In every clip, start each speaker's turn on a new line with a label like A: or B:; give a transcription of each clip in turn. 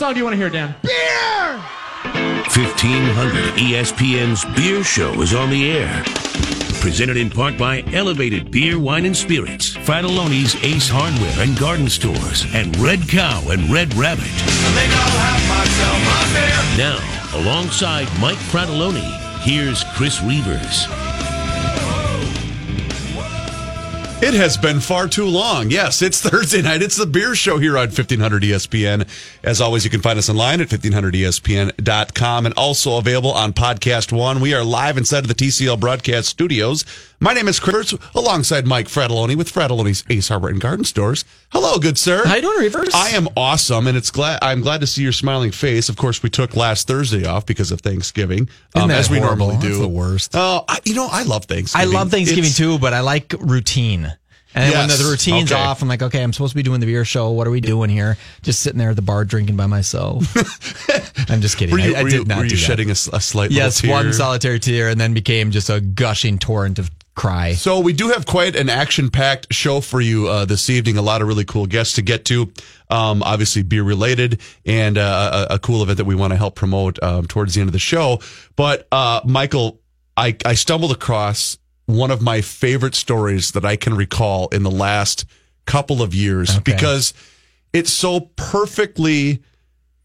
A: song do you want to hear, Dan?
B: Beer!
C: 1500 ESPN's Beer Show is on the air. Presented in part by Elevated Beer, Wine, and Spirits, Frattallone's Ace Hardware and Garden Stores, and Red Cow and Red Rabbit. Now, alongside Mike Frattallone, here's Chris Reuvers.
D: It has been far too long. Yes, it's Thursday night. It's the beer show here on 1500 ESPN. As always, you can find us online at 1500ESPN.com and also available on Podcast One. We are live inside of the TCL broadcast studios. My name is Chris, alongside Mike Frattallone with Frattallone's Ace Hardware and Garden Stores. Hello, good sir.
A: How you doing, Reuvers?
D: I am awesome, and it's glad I'm glad to see your smiling face. Of course, we took last Thursday off because of Thanksgiving, um, as we
E: horrible?
D: normally do.
E: That's the worst.
D: Oh, I, you know, I love Thanksgiving.
E: I love Thanksgiving
D: It's-
E: too, but I like routine. And when
D: Yes.
E: the, the routine's
D: Okay.
E: off, I'm like, okay, I'm supposed to be doing the beer show. What are we doing here? Just sitting there at the bar drinking by myself. I'm just kidding.
D: You,
E: I, I did
D: you,
E: not
D: were
E: do
D: you
E: that.
D: shedding a, a slight
E: yes,
D: little tear?
E: one solitary tear, and then became just a gushing torrent of cry.
D: So we do have quite an action-packed show for you uh, this evening. A lot of really cool guests to get to. Um, obviously, beer related, and uh, a, a cool event that we want to help promote um, towards the end of the show. But uh, Michael, I, I stumbled across one of my favorite stories that I can recall in the last couple of years
E: Okay.
D: because it so perfectly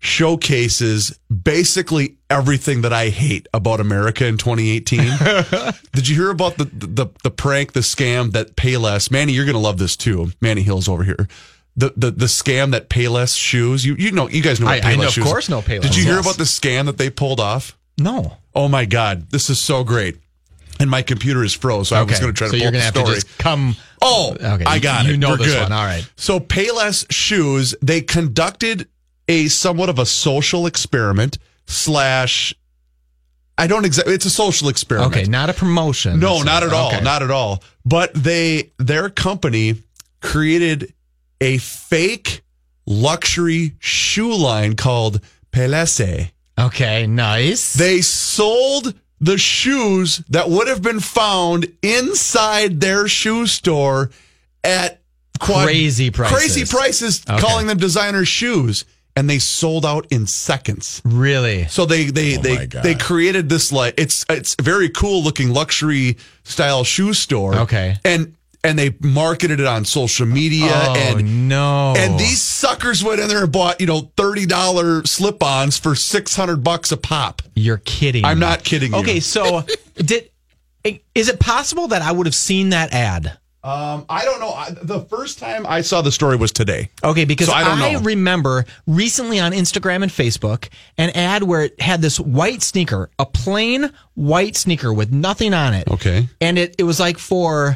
D: showcases basically everything that I hate about America in 2018. Did you hear about the, the the prank, the scam that Payless? Manny, you're gonna love this too. Manny Hill's over here. The the the scam that Payless shoes. You you know you guys know what
E: I- I
D: Payless
E: know- of
D: shoes.
E: course know Payless,
D: Did you hear
E: yes.
D: about the scam that they pulled off?
E: No.
D: Oh my god, this is so great. And my computer is froze, so I was going to try to
E: so
D: pull
E: you're gonna have to just come.
D: Oh,
E: Okay,
D: I got
E: you
D: it.
E: You know
D: We're
E: this
D: good.
E: one. All right.
D: So Payless Shoes, they conducted a somewhat of a social experiment slash. I don't exactly. It's a social experiment.
E: Okay, not a promotion.
D: No,
E: So-
D: not at all.
E: okay.
D: Not at all. But they, their company created a fake luxury shoe line called Palessi.
E: Okay, nice.
D: They sold the shoes that would have been found inside their shoe store at quad-
E: Crazy prices.
D: Crazy prices,
E: Okay.
D: calling them designer shoes, and they sold out in seconds.
E: really.
D: So they they
E: Oh
D: they they created this like it's it's a very cool looking luxury style shoe store.
E: Okay.
D: and and they marketed it on social media
E: oh
D: and
E: no.
D: and these suckers went in there and bought you know thirty dollar slip ons for six hundred bucks a pop.
E: You're kidding.
D: I'm not kidding you.
E: Okay, so did is it possible that I would have seen that ad?
D: Um, I don't know. I, the first time I saw the story was today.
E: Okay, because
D: So I don't
E: I,
D: know.
E: remember recently on Instagram and Facebook an ad where it had this white sneaker, a plain white sneaker with nothing on it.
D: Okay.
E: And it, it was like for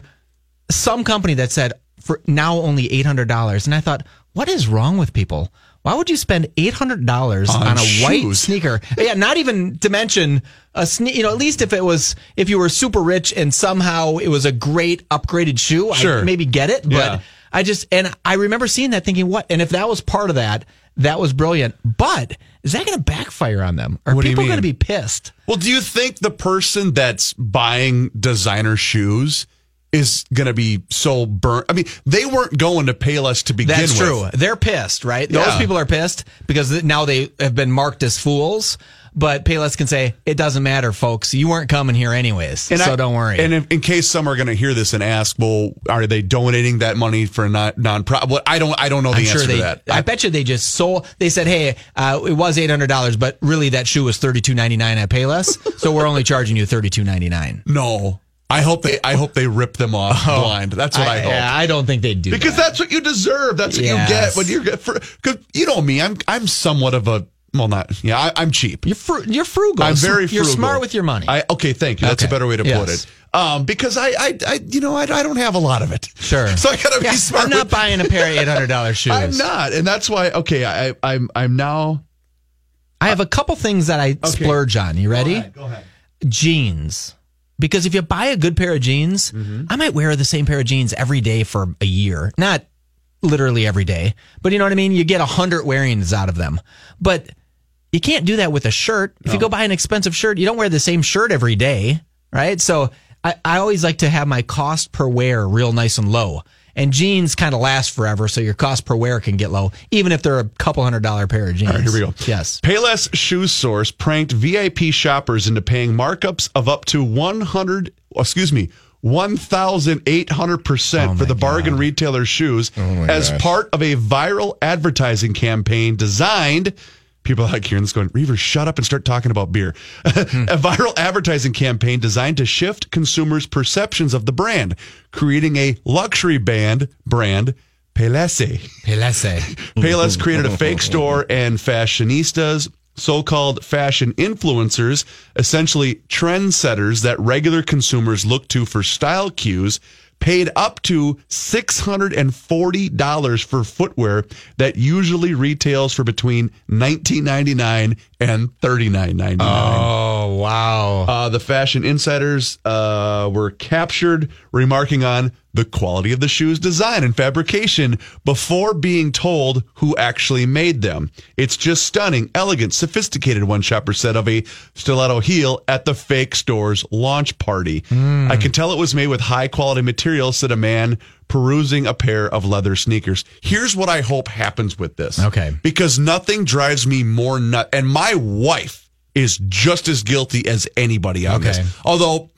E: some company that said for now only $800. And I thought, what is wrong with people? Why would you spend $800 on,
D: On
E: a white sneaker? Yeah, not even to mention a sne- you know, at least if it was if you were super rich and somehow it was a great upgraded shoe,
D: Sure.
E: I maybe get it, but
D: Yeah.
E: I just and I remember seeing that thinking what? And if that was part of that, that was brilliant. But is that going to backfire on them? Are
D: What
E: people going to be pissed?
D: Well, do you think the person that's buying designer shoes is going to be so burnt? I mean, they weren't going to Payless to begin
E: That's
D: with.
E: true. They're pissed, right? Those
D: Yeah.
E: people are pissed because now they have been marked as fools. But Payless can say it doesn't matter, folks. You weren't coming here anyways, And so
D: I-
E: don't worry.
D: And in, in case some are going to hear this and ask, well, are they donating that money for a non nonprofit? Well, I don't. I don't know the
E: I'm
D: answer
E: sure they.
D: to that.
E: I bet you they just sold. They said, "Hey, uh, it was eight hundred dollars, but really that shoe was thirty two ninety nine at Payless, so we're only charging you thirty two ninety nine.
D: no. I hope they. I hope they rip them off blind. That's what I, hope.
E: Yeah, I don't think they'd do
D: because
E: that.
D: that's what you deserve. That's what you get when you get for. Because you know me, I'm I'm somewhat of a well, not yeah, I, I'm cheap.
E: You're fru- you're frugal.
D: I'm very frugal.
E: You're smart with your money.
D: I okay, thank you. That's a better way to put it. Um, because I, I, I, you know, I, I don't have a lot of it.
E: Sure.
D: So I gotta
E: Yeah,
D: be smart.
E: I'm not
D: with-
E: buying a pair of eight hundred dollars shoes.
D: I'm not, and that's why. Okay, I, I'm, I'm now.
E: I have a couple things that I splurge on. You ready?
D: Go ahead.
E: Jeans. Because if you buy a good pair of jeans,
D: Mm-hmm.
E: I might wear the same pair of jeans every day for a year. Not literally every day, but you know what I mean? You get a hundred wearings out of them. But you can't do that with a shirt. If you go buy an expensive shirt, you don't wear the same shirt every day, right? So I, I always like to have my cost per wear real nice and low. And jeans kind of last forever, so your cost per wear can get low, even if they're a couple hundred dollar pair of jeans.
D: All right, here we go.
E: Yes.
D: Payless Shoe Source pranked VIP shoppers into paying markups of up to 100, excuse me, 1,800% for the bargain retailer shoes oh as part of a viral advertising campaign designed. People are like hearing this going, Reuvers, shut up and start talking about beer. a viral advertising campaign designed to shift consumers' perceptions of the brand, creating a luxury band brand, Palessi.
E: Palessi.
D: Payless created a fake store and fashionistas, so-called fashion influencers, essentially trendsetters that regular consumers look to for style cues, paid up to $640 for footwear that usually retails for between $19.99 and $39.99.
E: Oh, wow.
D: Uh, the fashion insiders uh, Uh, were captured remarking on the quality of the shoe's design and fabrication before being told who actually made them. It's just stunning, elegant, sophisticated, one shopper said of a stiletto heel at the fake store's launch party. Hmm. I can tell it was made with high quality materials, said a man perusing a pair of leather sneakers. Here's what I hope happens with this.
E: Okay.
D: Because nothing drives me more nut. And my wife is just as guilty as anybody on
E: Okay.
D: this. Although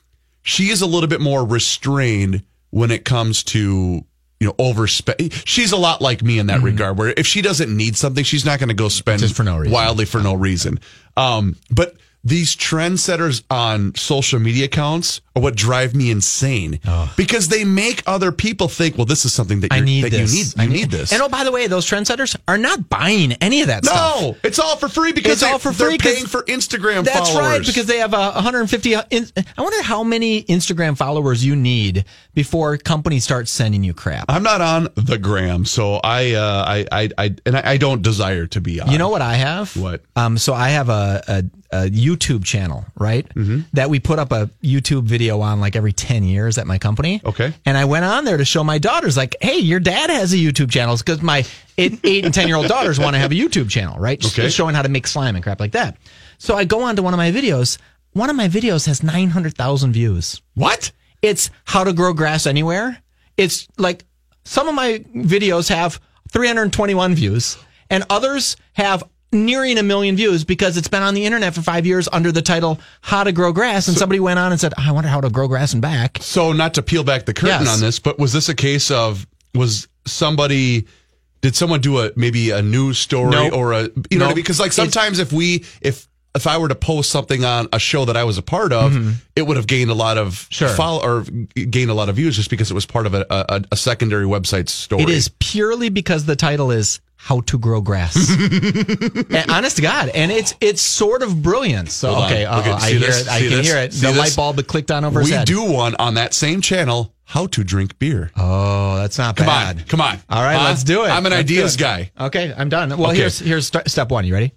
D: she is a little bit more restrained when it comes to you know overspend. She's a lot like me in that regard. Where if she doesn't need something, she's not going to go spend
E: Mm-hmm. Just for no reason.
D: wildly for no reason. Um, but these trendsetters on social media accounts are what drive me insane because they make other people think, well, this is something that,
E: I need
D: that
E: this.
D: you need.
E: I
D: You need this.
E: And oh, by the way, those trendsetters are not buying any of that stuff.
D: no, it's all for free because
E: It's
D: they,
E: all for
D: they're paying for Instagram
E: That's
D: followers.
E: right, because they have uh, 150. uh, in- I wonder how many Instagram followers you need before companies start sending you crap.
D: I'm not on the gram, so I, uh, I, I, I, and I, I don't desire to be on.
E: You know what I have?
D: What?
E: Um, so I have a, a, a YouTube channel, right? Mm-hmm. That we put up a YouTube video on like every 10 years at my company.
D: Okay.
E: And I went on there to show my daughters, like, hey, your dad has a YouTube channel. Because my eight, eight and 10 year old daughters want to have a YouTube channel, right? Just
D: Okay.
E: showing how to make slime and crap like that. So I go on to one of my videos. One of my videos has 900,000 views.
D: What?
E: It's how to grow grass anywhere. It's like some of my videos have 321 views and others have nearing a million views because it's been on the internet for five years under the title How to Grow Grass. And somebody went on and said, I wonder how to grow grass and back.
D: So, not to peel back the curtain
E: Yes.
D: on this, but was this a case of was somebody? Did someone do a maybe a news story
E: Nope.
D: or a you know
E: Nope.
D: because like sometimes if we if if I were to post something on a show that I was a part of, it would have gained a lot of
E: Mm-hmm. Sure.
D: follow or gained a lot of views just because it was part of a, a, a secondary website story.
E: It is purely because the title is How to Grow Grass. And honest to God. And it's it's sort of brilliant. So,
D: Hold
E: okay, uh, I
D: see
E: hear
D: this?
E: it. I
D: See
E: can
D: this?
E: hear it.
D: See
E: the
D: this?
E: light bulb clicked on over his
D: We
E: head.
D: do one on that same channel. How to drink beer.
E: Oh, that's not
D: come
E: bad.
D: on, come on.
E: All right,
D: Huh?
E: let's do it.
D: I'm an
E: Let's
D: ideas guy.
E: Okay, I'm done. Well,
D: Okay.
E: here's here's st- step one. You ready?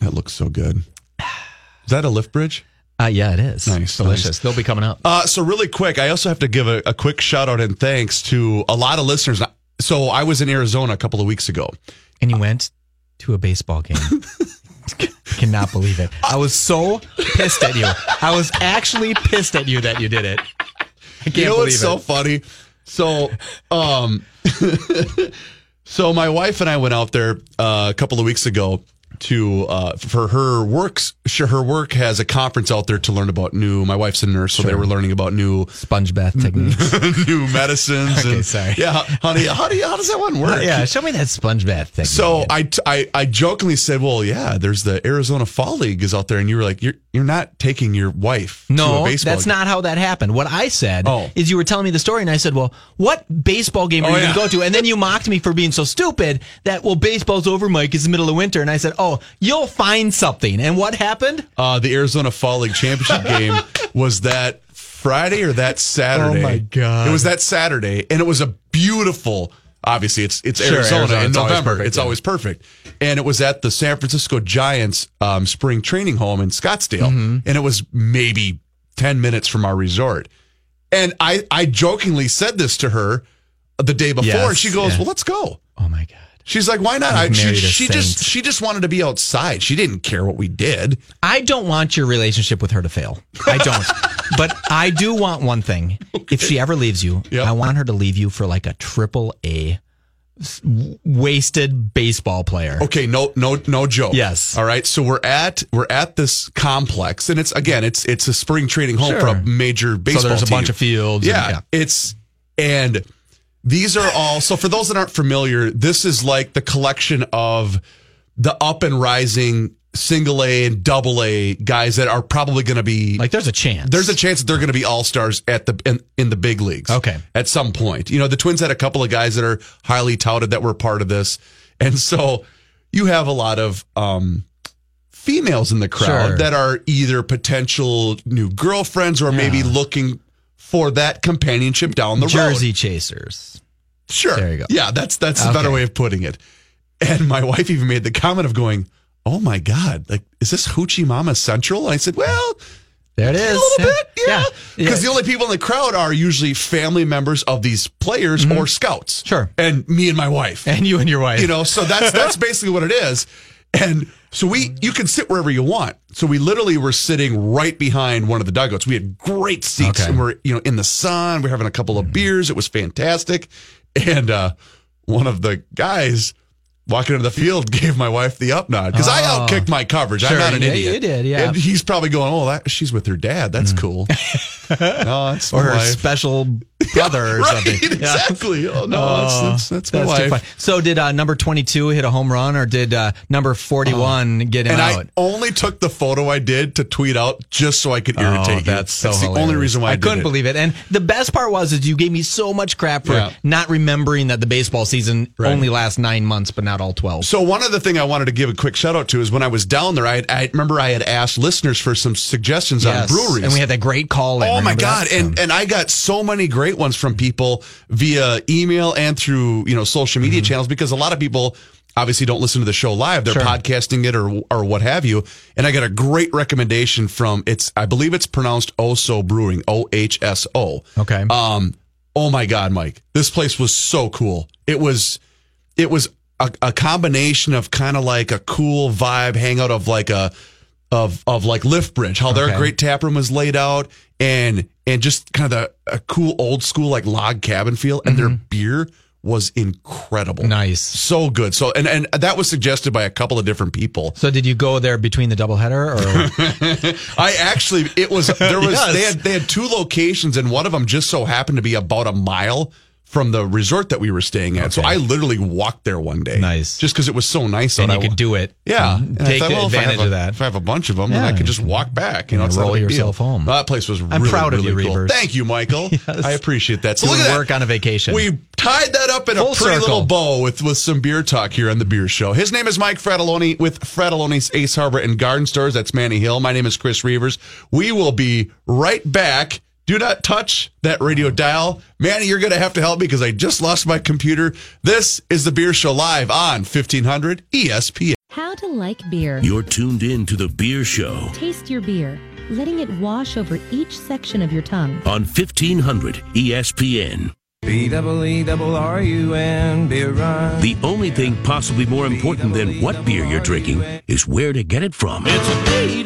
D: That looks so good. Is that a lift bridge?
E: Uh, yeah, it is.
D: Nice,
E: delicious.
D: nice.
E: They'll be coming up.
D: Uh, so really quick, I also have to give a, a quick shout out and thanks to a lot of listeners. So I was in Arizona a couple of weeks ago.
E: And you went to a baseball game. Cannot believe it. I was so pissed at you. I was actually pissed at you that you did it. I can't
D: you know
E: believe
D: what's so funny? So, um, so my wife and I went out there uh, a couple of weeks ago to uh, for her works. Sure, her work has a conference out there to learn about new. My wife's a nurse, so they were learning about new
E: Sponge bath techniques.
D: new medicines.
E: Okay,
D: and,
E: sorry.
D: Yeah, honey, how do you, how does that one work?
E: yeah, show me that sponge bath technique.
D: So I, I I jokingly said, "Well, yeah, there's the Arizona Fall League is out there," and you were like, "You're you're not taking your wife to a
E: No,
D: baseball
E: that's
D: game."
E: not how that happened. What I said
D: Oh.
E: is you were telling me the story, and I said, "Well, what baseball game are
D: Oh,
E: you
D: yeah.
E: going to go to?" And then you mocked me for being so stupid that, "Well, baseball's over, Mike. It's the middle of winter." And I said, "Oh, you'll find something." And what happened?
D: Uh, the Arizona Fall League championship game was that Friday or that Saturday.
E: Oh, my God.
D: It was that Saturday, and it was a beautiful. Obviously, it's it's
E: Sure,
D: Arizona
E: Arizona,
D: in
E: it's always
D: November.
E: perfect,
D: it's
E: yeah.
D: always perfect, and it was at the San Francisco Giants um, spring training home in Scottsdale,
E: Mm-hmm.
D: and it was maybe ten minutes from our resort. And I I jokingly said this to her the day before,
E: Yes,
D: she goes,
E: yeah.
D: "Well, let's go."
E: Oh my god!
D: She's like, "Why not?" I, she she just she just wanted to be outside. She didn't care what we did.
E: I don't want your relationship with her to fail. I don't. but I do want one thing. If she ever leaves you,
D: Yep.
E: I want her to leave you for like a triple A wasted baseball player.
D: Okay, no, no, no joke.
E: Yes.
D: All right. So we're at we're at this complex, and it's again, it's it's a spring training home for a major baseball.
E: So there's a
D: team.
E: bunch of fields. and-
D: Yeah, it's and these are all. So for those that aren't familiar, this is like the collection of the up and rising single A and double A guys that are probably going to be
E: Like there's a chance.
D: there's a chance that they're going to be all stars at the in, in the big leagues.
E: Okay.
D: at some point, you know, the Twins had a couple of guys that are highly touted that were part of this, and so you have a lot of um, females in the crowd
E: Sure.
D: that are either potential new girlfriends or maybe looking for that companionship down the road.
E: Jersey Chasers.
D: Sure.
E: There you go.
D: Yeah, that's that's a better way of putting it. And my wife even made the comment of going, "Oh my god, like is this Hoochie Mama Central?" And I said, "Well,
E: There it is.
D: a little bit, yeah,
E: Yeah.
D: because
E: Yeah.
D: the only people in the crowd are usually family members of these players or scouts.
E: Mm-hmm. Sure.
D: and me and my wife.
E: And you and your wife.
D: you know, so that's that's basically what it is. And so we, you can sit wherever you want. So we literally were sitting right behind one of the dugouts. We had great seats,
E: Okay.
D: and we're you know in the sun. We're having a couple of beers. It was fantastic. And uh, one of the guys walking into the field gave my wife the up nod because I
E: Oh.
D: outkicked my coverage. I'm not an
E: yeah,
D: idiot.
E: you did, yeah. Mm.
D: And he's probably going, "Oh, that she's with her dad. That's cool." no, that's
E: or her
D: wife.
E: special brother or
D: right,
E: something. Yeah.
D: exactly. Oh no, that's, that's, that's my
E: That's
D: wife.
E: So did uh, number 22 hit a home run or did uh, number 41 get him
D: And
E: out?
D: I only took the photo I did to tweet out just so I could irritate
E: Oh,
D: you.
E: that's so
D: the only reason why I,
E: I
D: did
E: couldn't
D: it.
E: believe it. And the best part was is you gave me so much crap for
D: Yeah.
E: not remembering that the baseball season
D: Right.
E: only lasts nine months, but not all 12.
D: So one other thing I wanted to give a quick shout out to is when I was down there, I, I remember I had asked listeners for some suggestions
E: Yes.
D: on breweries.
E: And we had that great call.
D: Oh my god!
E: that?
D: And and I got so many great ones from people via email and through you know social media
E: Mm-hmm.
D: channels because a lot of people obviously don't listen to the show live; they're
E: Sure.
D: podcasting it or or what have you. And I got a great recommendation from it's I believe it's pronounced Oso Brewing O H S O.
E: Okay.
D: Um. Oh my god, Mike! This place was so cool. It was it was a, a combination of kind of like a cool vibe hangout of like a of of like Lift Bridge, how their
E: Okay.
D: great tap room was laid out, and and just kind of a cool old school like log cabin feel, and their beer was incredible,
E: Mm-hmm. Nice.
D: so good. So and and that was suggested by a couple of different people.
E: So did you go there between the doubleheader or
D: I actually it was there was
E: Yes.
D: they had they had two locations, and one of them just so happened to be about a mile. From the resort that we were staying at, so I literally walked there one day.
E: Nice.
D: just because it was so nice.
E: and you
D: I,
E: could do it?
D: Yeah,
E: and
D: And
E: Take
D: thought, well,
E: advantage
D: a-
E: of that.
D: If I have a bunch of them, then I could just walk back. You know,
E: And
D: it's
E: roll
D: big deal.
E: yourself home.
D: That place was.
E: I'm
D: really,
E: proud of
D: really
E: you,
D: cool.
E: Reuvers.
D: Thank you, Michael. I appreciate that. So
E: Doing
D: look at that.
E: work on a vacation.
D: We tied that up in
E: Full
D: a pretty
E: circle.
D: little bow with with some beer talk here on the Beer Show. His name is Mike Frattallone with Frattallone's Ace Hardware and Garden Stores. That's Manny Hill. My name is Chris Reuvers. We will be right back. Do not touch that radio dial. Manny, you're going to have to help me because I just lost my computer. This is the Beer Show live on E 1500 ESPN.
A: How to like beer.
C: You're tuned in to The Beer Show
A: Taste your beer, letting it wash over each section of your tongue.
C: on E 1500 ESPN.
B: B double E double R U N beer run.
C: The only thing possibly more important than what beer you're drinking is where to get it from.
B: It's a B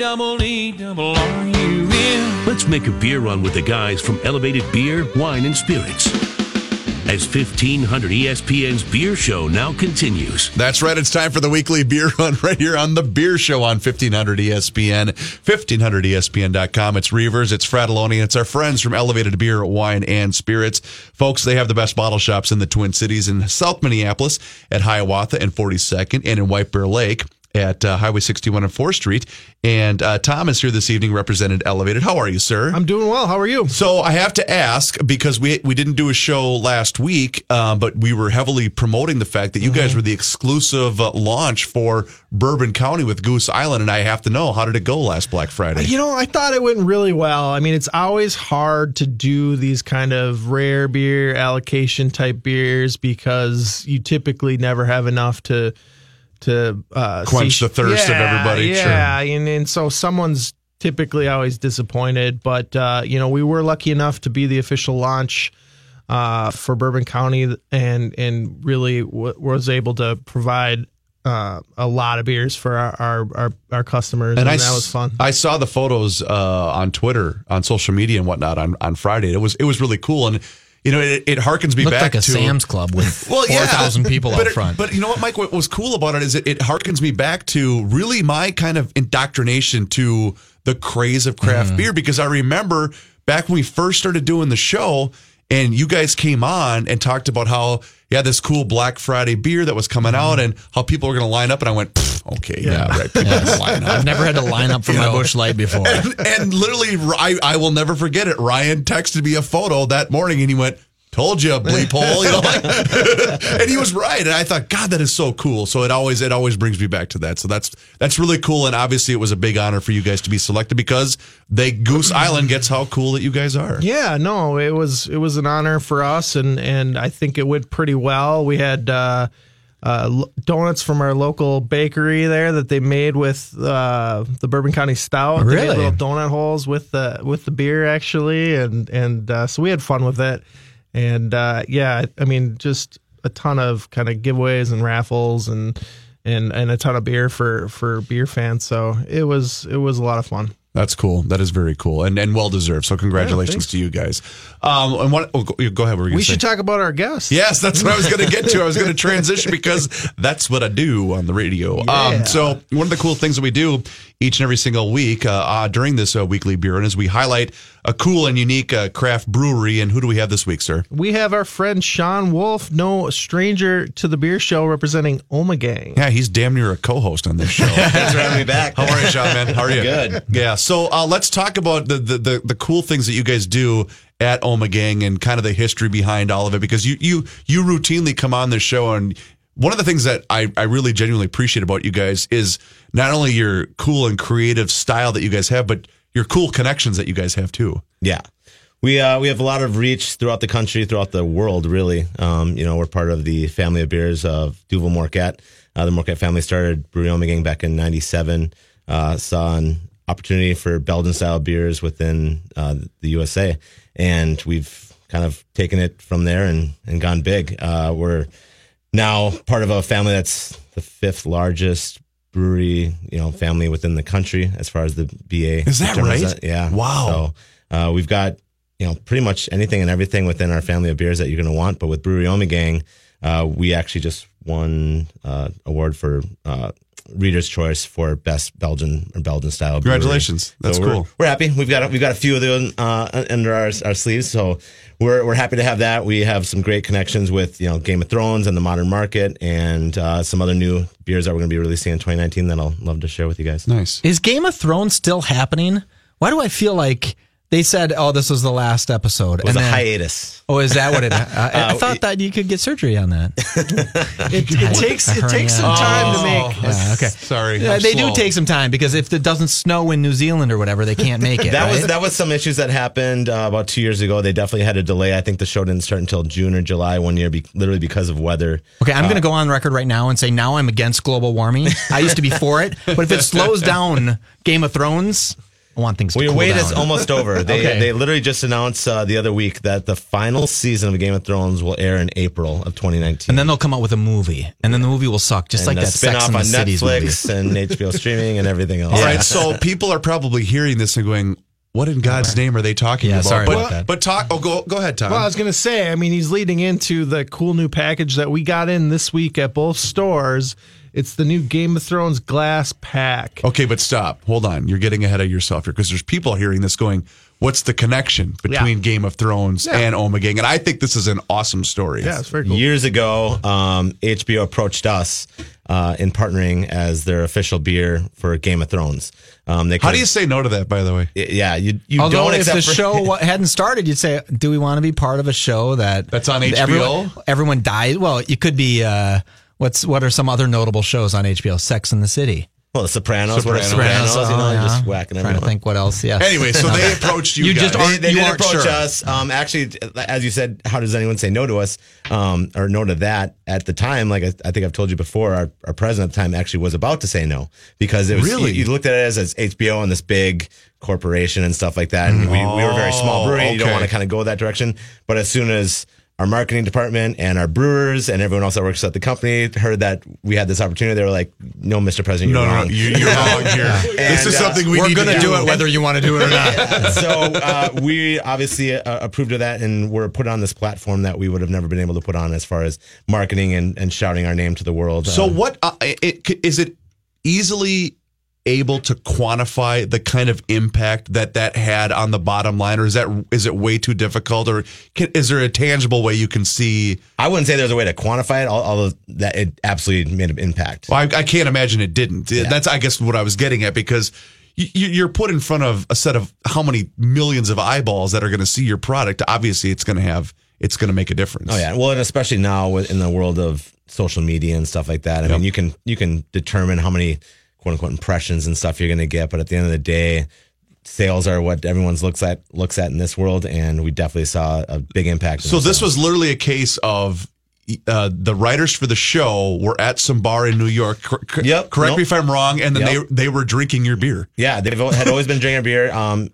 C: Let's make a beer run with the guys from Elevated Beer, Wine, and Spirits. As 1500 ESPN's Beer Show now continues.
D: That's right. It's time for the weekly beer run right here on the Beer Show on 1500 ESPN, 1500ESPN.com. It's Reuvers, it's Frattallone, it's our friends from Elevated Beer, Wine, and Spirits. Folks, they have the best bottle shops in the Twin Cities in South Minneapolis at Hiawatha and 42nd and in White Bear Lake at uh, Highway 61 and 4th Street. And uh, Tom is here this evening represented Elevated. How are you, sir?
F: I'm doing well. How are you?
D: So I have to ask because we we didn't do a show last week, uh, but we were heavily promoting the fact that you guys
F: Mm-hmm.
D: were the exclusive uh, launch for Bourbon County with Goose Island, and I have to know how did it go last Black Friday?
F: You know, I thought it went really well. I mean, it's always hard to do these kind of rare beer allocation type beers because you typically never have enough to to uh,
D: Quench the thirst of everybody, sure.
F: Yeah, and, and so someone's typically always disappointed. But uh, you know, we were lucky enough to be the official launch uh, for Bourbon County, and and really w- was able to provide uh, a lot of beers for our our, our, our customers, and,
D: I
F: that was fun.
D: I saw the photos uh, on Twitter, on social media, and whatnot on, on Friday. It was it was really cool, and you know it, it harkens me
E: Looked
D: back
E: like a
D: to
E: Sam's Club with
D: well, yeah,
E: 4,000 people out
D: it-
E: front.
D: But you know what, Mike? What was cool about it is it, it harkens me back to really my kind of indoctrination to the craze of craft
E: Mm-hmm.
D: beer because I remember back when we first started doing the show and you guys came on and talked about how had this cool Black Friday beer that was coming
E: Mm-hmm.
D: out and how people were going to line up. And I went, okay, yeah, right. People are line up.
E: I've never had to line up for
D: You
E: my
D: know.
E: Busch Light before.
D: And, and literally, I, I will never forget it. Ryan texted me a photo that morning and he went, Told you, bleep hole, you know, like, and he was right. And I thought, God, that is so cool. So it always, it always brings me back to that. So that's that's really cool. And obviously, it was a big honor for you guys to be selected because they Goose Island gets how cool that you guys are.
F: Yeah, no, it was it was an honor for us, and and I think it went pretty well. We had uh, uh, donuts from our local bakery there that they made with uh, the Bourbon County Stout.
E: Really?
F: little donut holes with the with the beer actually, and and uh, so we had fun with it. And uh, yeah, I mean, just a ton of kind of giveaways and raffles and. And, and a ton of beer for, for beer fans, so it was it was a lot of fun.
D: That's cool. That is very cool and, and well deserved. So congratulations
F: thanks.
D: to you guys. Um, and what? Oh, go, ahead. What were you
F: We should talk about our guests.
D: Yes, that's what I was going to get to. I was going to transition because that's what I do on the radio.
F: Yeah.
D: Um, so one of the cool things that we do each and every single week uh, uh, during this uh, weekly beer And as we highlight a cool and unique uh, craft brewery. And who do we have this week, sir?
F: We have our friend Sean Wolf, no stranger to the beer show, representing Ommegang.
D: Yeah, he's damn near a co-host on this show.
G: Thanks for having me back.
D: How are you, Sean? Man, how are you?
G: Good.
D: Yeah. So uh, let's talk about the, the the the cool things that you guys do at Ommegang and kind of the history behind all of it because you you you routinely come on this show and. One of the things that I, I really genuinely appreciate about you guys is not only your cool and creative style that you guys have, but your cool connections that you guys have too.
G: Yeah. We uh, we have a lot of reach throughout the country, throughout the world, really. Um, you know, we're part of the family of beers of Duvel Moortgat. Uh, the Moortgat family started Brewery Ommegang back in '97. Uh, saw an opportunity for Belgian style beers within uh, the USA, and we've kind of taken it from there and, and gone big. Uh, we're now part of a family that's the fifth largest brewery, you know, family within the country as far as the BA.
D: Is that right?
G: that. Yeah.
D: Wow.
G: So uh, we've got you know pretty much anything and everything within our family of beers that you're going to want. But with Brewery Ommegang, uh, we actually just won uh, award for uh, Reader's Choice for best Belgian or Belgian style. brewery.
D: Congratulations. That's
G: we're-
D: cool.
G: We're happy. We've got we've got a few of them uh, under our our sleeves, so we're we're happy to have that. We have some great connections with you know Game of Thrones and the modern market, and uh, some other new beers that we're going to be releasing in 2019 that I'll love to share with you guys.
D: Nice.
E: Is Game of Thrones still happening? Why do I feel like they said, "Oh, this was the last episode"?
G: It was
E: and
G: a
E: then-
G: hiatus.
E: Oh, is that what it? I, I
G: Uh,
E: thought that you could get surgery on that.
F: It, it takes it takes some
E: hernia.
F: time to make.
E: Yeah, okay.
D: Sorry.
E: Yeah, they
D: slow.
E: do take some time because if it doesn't snow in New Zealand or whatever, they can't make it.
G: That was that was some issues that happened uh, about two years ago. They definitely had a delay. I think the show didn't start until June or July one year, be, literally because of weather.
E: Okay, I'm going to go on record right now and say now I'm against global warming. I used to be for it, but if it slows down Game of Thrones, I want things to
G: Well, your
E: cool
G: wait
E: down.
G: is almost over. They
E: Okay.
G: they literally just announced uh, the other week that the final season of Game of Thrones will air in April of 2019.
E: and then they'll come out with a movie, and then the movie will suck, just
G: and
E: like
G: a
E: that Sex
G: spin-off
E: and the
G: on
E: Cities movie.
G: Netflix and HBO streaming and everything else.
D: All right, so people are probably hearing this and going, "What in God's name are they talking
E: Yeah,
D: about?"
E: sorry
D: but,
E: about that.
D: But talk. Oh, go go ahead, Tom.
F: Well, I was going to say, I mean, he's leading into the cool new package that we got in this week at both stores. It's the new Game of Thrones glass pack.
D: okay, but stop. Hold on. You're getting ahead of yourself here because there's people hearing this going, "What's the connection between Game of Thrones
F: Yeah.
D: and Ommegang?" And I think this is an awesome story.
F: Yeah, it's very cool.
G: Years ago, um, HBO approached us uh, in partnering as their official beer for Game of Thrones. Um, they
D: How do you say no to that? By the way,
G: Yeah, you you
E: Although
G: don't
E: if the
G: for-
E: show hadn't started, you'd say, "Do we want to be part of a show that
D: That's on HBO?
E: Everyone, everyone dies. Well, you could be. Uh, what's what are some other notable shows on HBO? Sex in the City.
G: well, the Sopranos, what are
D: Sopranos.
G: Sopranos, you know,
E: oh, yeah.
G: just whacking
E: Trying
G: everyone.
E: to think what else. Yeah.
D: anyway, so they approached you.
E: You
D: guys.
E: just
G: They,
E: aren't-
G: they
E: you
G: did
E: aren't
G: approach
E: sure.
G: us. Um, actually, as you said, how does anyone say no to us um, or no to that? At the time, like I, I think I've told you before, our, our president at the time actually was about to say no because it was
D: Really?
G: you, you looked at it as, as HBO and this big corporation and stuff like that. And we, we were a very small
D: Oh,
G: brewery. You don't want to kind of go that direction. But as soon as our marketing department and our brewers and everyone else that works at the company heard that we had this opportunity. They were like, "No, Mr. President, you're
D: No, no,
G: wrong."
D: no, you, you're wrong here. this is
G: uh,
D: something we
E: We're going
D: to
E: to do it whether you want to do it or not.
G: so uh, we obviously uh, approved of that and we're put on this platform that we would have never been able to put on as far as marketing and, and shouting our name to the world.
D: So
G: Uh,
D: what uh, it, is it easily able to quantify the kind of impact that that had on the bottom line, or is that is it way too difficult, or can, is there a tangible way you can see?
G: I wouldn't say there's a way to quantify it, although that it absolutely made an impact.
D: Well, I, I can't imagine it didn't. That's I guess what I was getting at because. you- You're put in front of a set of how many millions of eyeballs that are going to see your product. Obviously, it's going to have it's going to make a difference.
G: Oh yeah, well, and especially now with- in the world of social media and stuff like that. I mean, you can you can determine how many quote unquote impressions and stuff you're going to get, but at the end of the day, sales are what everyone's looks at looks at in this world, and we definitely saw a big impact.
D: So this was literally a case of uh, the writers for the show were at some bar in New York. Cor-
G: Yep.
D: Correct me if I'm wrong. And then
G: Yep.
D: they they were drinking your beer.
G: Yeah, they've had always been drinking beer. Um,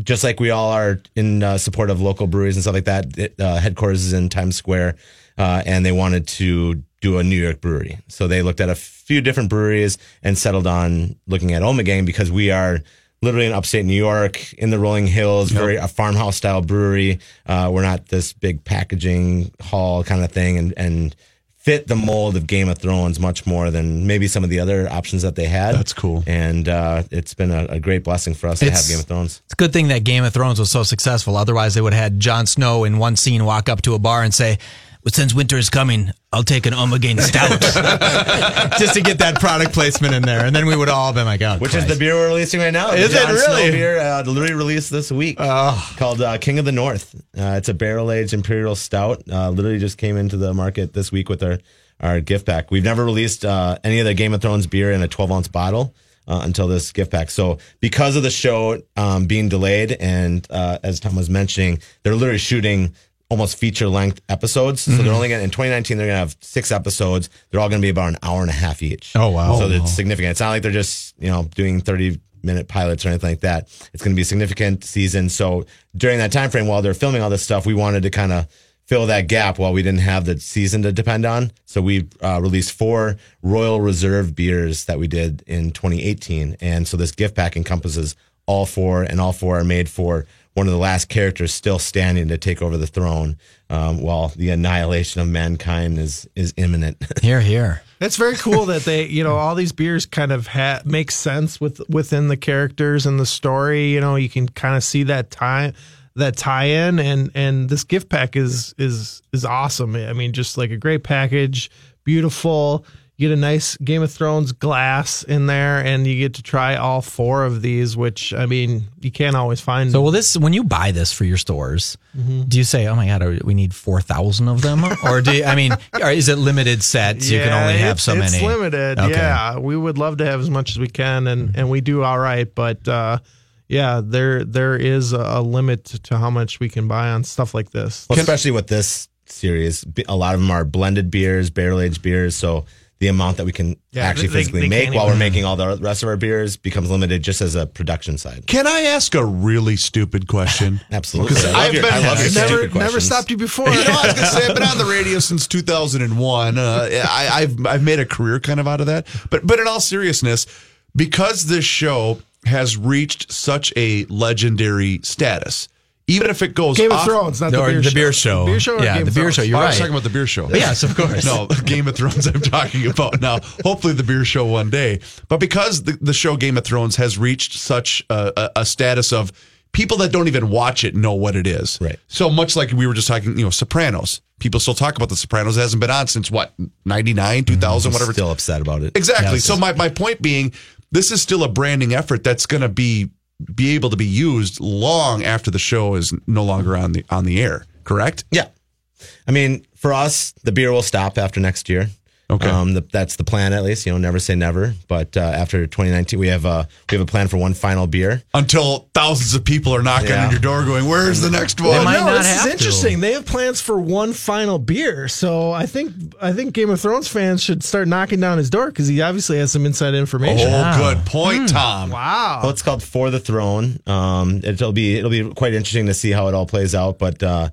G: just like we all are in uh, support of local breweries and stuff like that. It, uh, headquarters is in Times Square, uh, and they wanted to do a New York brewery. So they looked at a few different breweries and settled on looking at Ommegang because we are literally in upstate New York in the rolling hills, very a farmhouse style brewery. Uh, we're not this big packaging hall kind of thing, and and fit the mold of Game of Thrones much more than maybe some of the other options that they had.
D: That's cool.
G: And uh, it's been a, a great blessing for us to have Game of Thrones.
E: It's a good thing that Game of Thrones was so successful. Otherwise, they would have had Jon Snow in one scene walk up to a bar and say, well, since winter is coming, I'll take an Ommegang stout. Just to get that product placement in there. And then we would all been like, oh,
G: Which is the beer we're releasing right now.
E: Is
G: The
E: it
G: Jon Snow
E: really?
G: beer uh, literally released this week called uh, King of the North. Uh, it's a barrel aged imperial stout. Uh, literally just came into the market this week with our, our gift pack. We've never released uh, any of the Game of Thrones beer in a 12 ounce bottle. Uh, until this gift pack. So, because of the show um, being delayed, and uh, as Tom was mentioning, they're literally shooting almost feature length episodes. So, they're only going to, in 2019, they're going to have six episodes. They're all going to be about an hour and a half each.
E: Oh, wow.
G: So, it's significant. It's not like they're just, you know, doing 30 minute pilots or anything like that. It's going to be a significant season. So during that time frame, while they're filming all this stuff, we wanted to kind of fill that gap while we didn't have the season to depend on. So we uh, released four Royal Reserve beers that we did in 2018. And so this gift pack encompasses all four, and all four are made for one of the last characters still standing to take over the throne, um, while the annihilation of mankind is is imminent.
E: Here, here.
F: It's very cool that they, you know, all these beers kind of ha- make sense with within the characters and the story. You know, you can kind of see that tie that tie-in, and and this gift pack is is is awesome. I mean, just like a great package, beautiful. You get a nice Game of Thrones glass in there, and you get to try all four of these, which I mean, you can't always find.
E: So, will this, when you buy this for your stores,
F: Mm-hmm.
E: do you say, oh my God, are- we need 4,000 of them? Or do you, I mean, or is it limited sets? you can only have so
F: it's
E: many.
F: It's limited.
E: Okay.
F: Yeah, we would love to have as much as we can, and and we do all right. But uh, yeah, there there is a, a limit to how much we can buy on stuff like this.
G: Well, especially with this series, A lot of them are blended beers, barrel aged beers. So the amount that we can
F: Yeah,
G: actually
F: they-
G: physically
F: they
G: make while
F: even-
G: we're making all the rest of our beers becomes limited just as a production side.
D: Can I ask a really stupid question?
G: Absolutely.
D: Because
G: I love
D: I've
G: your-
D: been
G: I love your
F: never never stopped you before.
D: You know, I was gonna say I've been on the radio since 2001. Uh, I, I've I've made a career kind of out of that. But but in all seriousness, because this show has reached such a legendary status, even if it goes
F: Game of
D: off-
F: Thrones, not
E: Or
F: the beer
E: the
F: show.
E: beer show.
F: Beer show. Or
E: Yeah,
F: Game
E: the
F: of
E: beer
F: Thrones?
E: show. You're
D: Oh, I
E: right.
D: was talking about the beer show.
E: Yes, of course.
D: No, Game of Thrones I'm talking about now. Hopefully the beer show one day. But because the, the show Game of Thrones has reached such a, a, a status of people that don't even watch it know what it is.
G: Right.
D: So much like we were just talking, you know, Sopranos. People still talk about the Sopranos. It hasn't been on since what, 99, mm-hmm. 2000, whatever.
G: Still upset about it.
D: Exactly. So my, my point being, this is still a branding effort that's going to be be able to be used long after the show is no longer on the on the air. Correct?
G: Yeah. I mean, for us, the beer will stop after next year.
D: Okay.
G: Um, the, that's the plan, at least. You know, never say never. But uh, after 2019, we have uh, we have a plan for one final beer.
D: Until thousands of people are knocking
G: Yeah.
D: on your door, going, "Where's the next one?"
E: might
F: no,
E: not
F: this
E: have
F: is
E: to.
F: interesting. They have plans for one final beer, so I think I think Game of Thrones fans should start knocking down his door because he obviously has some inside information.
D: Oh, good point, Tom.
F: Wow.
G: Well, it's called For the Throne. Um, it'll be it'll be quite interesting to see how it all plays out. But uh,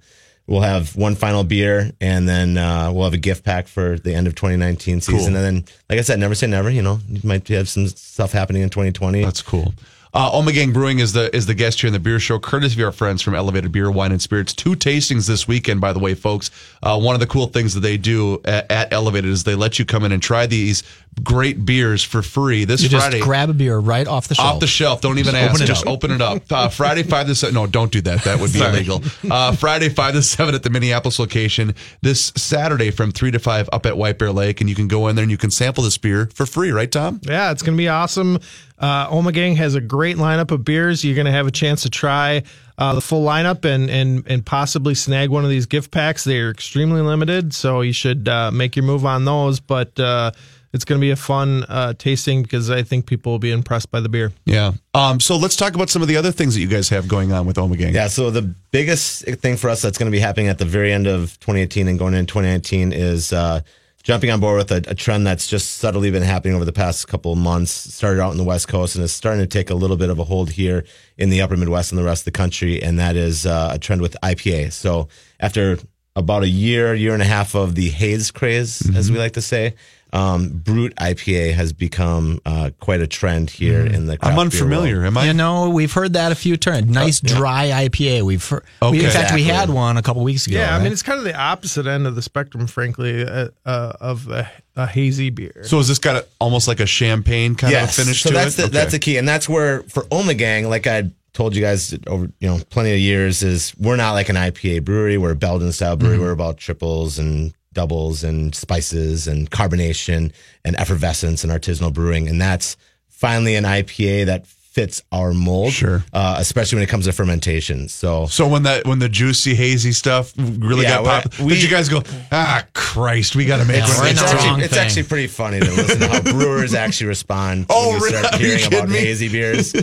G: we'll have one final beer, and then uh, we'll have a gift pack for the end of 2019 season.
D: Cool.
G: And then, like I said, never say never. You know, you might have some stuff happening in 2020.
D: That's cool. Uh, Ommegang Brewing is the is the guest here in the beer show, courtesy of our friends from Elevated Beer, Wine, and Spirits. Two tastings this weekend, by the way, folks. Uh, one of the cool things that they do at, at Elevated is they let you come in and try these great beers for free this
E: You
D: Friday.
E: just grab a beer right off the shelf.
D: Off the shelf. Don't even ask.
E: open it
D: Just
E: up.
D: open it up. Uh, Friday, 5 to 7. No, don't do that. That would be illegal. Uh, Friday, 5 to 7 at the Minneapolis location. This Saturday from 3 to 5 up at White Bear Lake. And you can go in there and you can sample this beer for free, right, Tom?
F: Yeah, it's going to be awesome. Uh, Ommegang has a great lineup of beers. You're going to have a chance to try uh, the full lineup and and and possibly snag one of these gift packs. They are extremely limited, so you should uh, make your move on those. But uh, it's going to be a fun uh, tasting because I think people will be impressed by the beer.
D: Yeah. Um, so let's talk about some of the other things that you guys have going on with Ommegang.
G: Yeah, so the biggest thing for us that's going to be happening at the very end of 2018 and going into 2019 is uh, jumping on board with a, a trend that's just subtly been happening over the past couple of months. Started out in the West Coast and is starting to take a little bit of a hold here in the upper Midwest and the rest of the country, and that is uh, a trend with IPA. So after about a year, year and a half of the haze craze, as we like to say, um, brut IPA has become uh, quite a trend here in the.
D: I'm
G: craft beer
D: unfamiliar.
G: world.
D: Am I?
E: You know, we've heard that a few times. Nice dry IPA. We've heard,
D: Okay.
E: we, in fact we had one a couple weeks ago.
F: Yeah, I mean it's kind of the opposite end of the spectrum, frankly, uh, uh, of a, a hazy beer.
D: So has this got a, almost like a champagne kind of a finish
G: so
D: to
G: that's
D: it?
G: The, That's the key, and that's where for Ommegang, like I told you guys over you know plenty of years, is we're not like an IPA brewery. We're a Belgian style brewery.
D: Mm-hmm.
G: We're about triples and doubles and spices and carbonation and effervescence and artisanal brewing, and that's finally an IPA that fits our mold.
D: Sure.
G: uh, especially when it comes to fermentation. So.
D: So when that when the juicy hazy stuff really
G: Yeah,
D: got
G: we're-
D: popular,
G: we-
D: did you guys go? Ah, Christ, we got to make
E: Yeah,
D: one.
E: we're
D: of
E: in
D: these
E: the
G: It's
D: too."
E: wrong
G: actually, it's
E: thing.
G: actually pretty funny to listen to how brewers actually respond
D: Oh,
G: when you
D: really?
G: start
D: Are you
G: hearing about
D: kidding me?
G: hazy beers.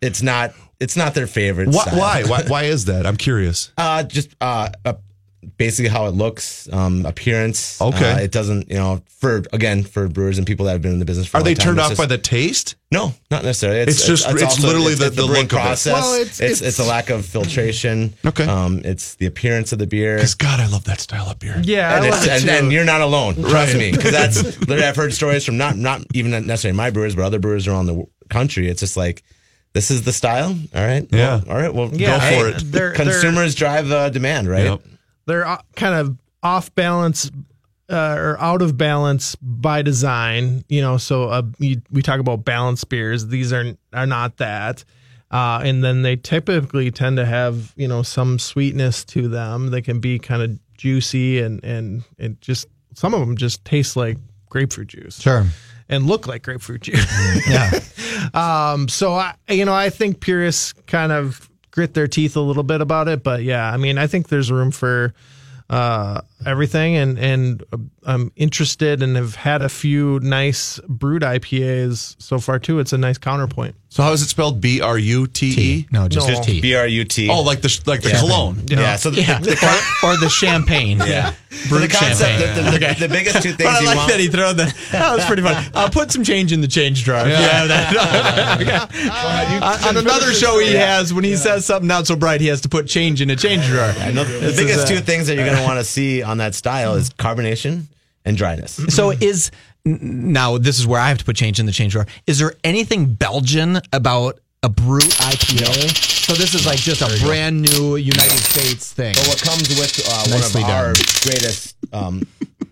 G: It's not it's not their favorite.
D: Why,
G: style.
D: why? Why? Why is that? I'm curious.
G: Uh, just uh, uh, basically how it looks, um, appearance.
D: Okay.
G: Uh, it doesn't, you know, for again for brewers and people that have been in the business for. a
D: Are
G: long
D: they
G: time,
D: turned
G: it's
D: off
G: just-
D: by the taste?
G: No, not necessarily.
D: It's just- it's literally the- the
G: brewing
D: look of it.
G: process.
F: Well,
G: it's,
F: it's-
G: it's it's a lack of filtration.
D: Okay.
G: Um, it's the appearance of the beer.
D: Because God, I love that style of beer.
F: yeah,
G: And,
F: I
G: it's,
F: love it
G: and,
F: too.
G: and you're not alone. Trust
D: Right.
G: me, because that's literally I've heard stories from not not even necessarily my brewers, but other brewers around the country. It's just like this is the style. All right.
D: Yeah.
G: Well, all right. Well,
F: Yeah,
G: go
F: hey,
G: for it.
F: they're-
G: Consumers drive the demand, right?
D: Yep.
F: They're uh, kind of off balance uh, or out of balance by design. You know, so uh, you, we talk about balanced beers. These are are not that. Uh, and then they typically tend to have you know some sweetness to them. They can be kind of juicy and and and just some of them just taste like grapefruit juice
E: sure.
F: and look like grapefruit juice.
E: Yeah.
F: Um, so I, you know, I think purists kind of grit their teeth a little bit about it, but yeah, I mean, I think there's room for uh, everything, and and uh, I'm interested and have had a few nice brut IPAs so far too. It's a nice counterpoint.
D: So how is it spelled? B R U T E.
E: No, just
F: No.
E: tea.
G: B R U T.
D: Oh, like the like the cologne.
G: yeah. So the,
E: yeah.
G: the, the,
E: or, or the champagne.
G: yeah. So the
E: Brut
G: concept,
E: champagne.
G: the, the, the biggest two things
E: But I
G: you
E: like
G: want.
E: that he threw the. That was pretty funny. I'll put some change in the change drawer. Yeah. that, on another show he has, when he says something not so bright, he has to put change in a change drawer.
G: I know the biggest
E: is, uh,
G: two things that you're going to want to see on that style is carbonation and dryness.
E: So is now this is where I have to put change in the change jar. Is there anything Belgian about a brut IPA? So this is like just a brand new United States thing.
G: But what comes with uh,
E: Nicely
G: one of our
E: done.
G: greatest um,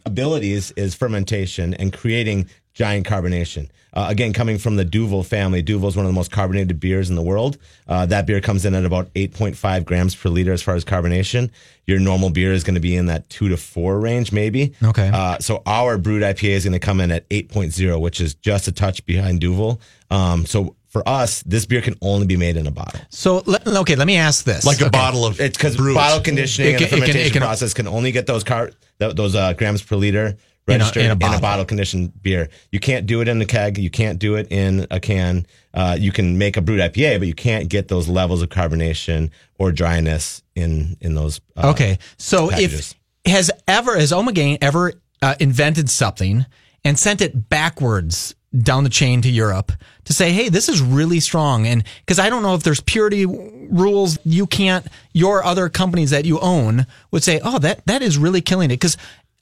G: abilities is fermentation and creating giant carbonation. Uh, again, coming from the Duvel family, Duvel is one of the most carbonated beers in the world. Uh, that beer comes in at about 8.5 grams per liter as far as carbonation. Your normal beer is going to be in that two to four range, maybe.
E: Okay.
G: Uh, so our brut IPA is going to come in at 8.0, which is just a touch behind Duvel. Um, so for us, this beer can only be made in a bottle.
E: So let, okay, let me ask this.
D: Like a
E: Okay.
D: bottle of
G: It's because
D: brews.
G: bottle conditioning
E: It can-
G: and the
E: it can- it
G: fermentation
E: can-
G: process can only get those car th- those uh, grams per liter
E: In a- in a
G: in a,
E: bottle.
G: bottle conditioned beer. You can't do it in a keg. You can't do it in a can. Uh, you can make a brut IPA, but you can't get those levels of carbonation or dryness in in those. Uh,
E: Okay, so
G: packages.
E: if has ever has Ommegang ever uh, invented something and sent it backwards down the chain to Europe to say, hey, this is really strong. And because I don't know if there's purity rules, you can't, your other companies that you own would say, oh, that, that is really killing it. Because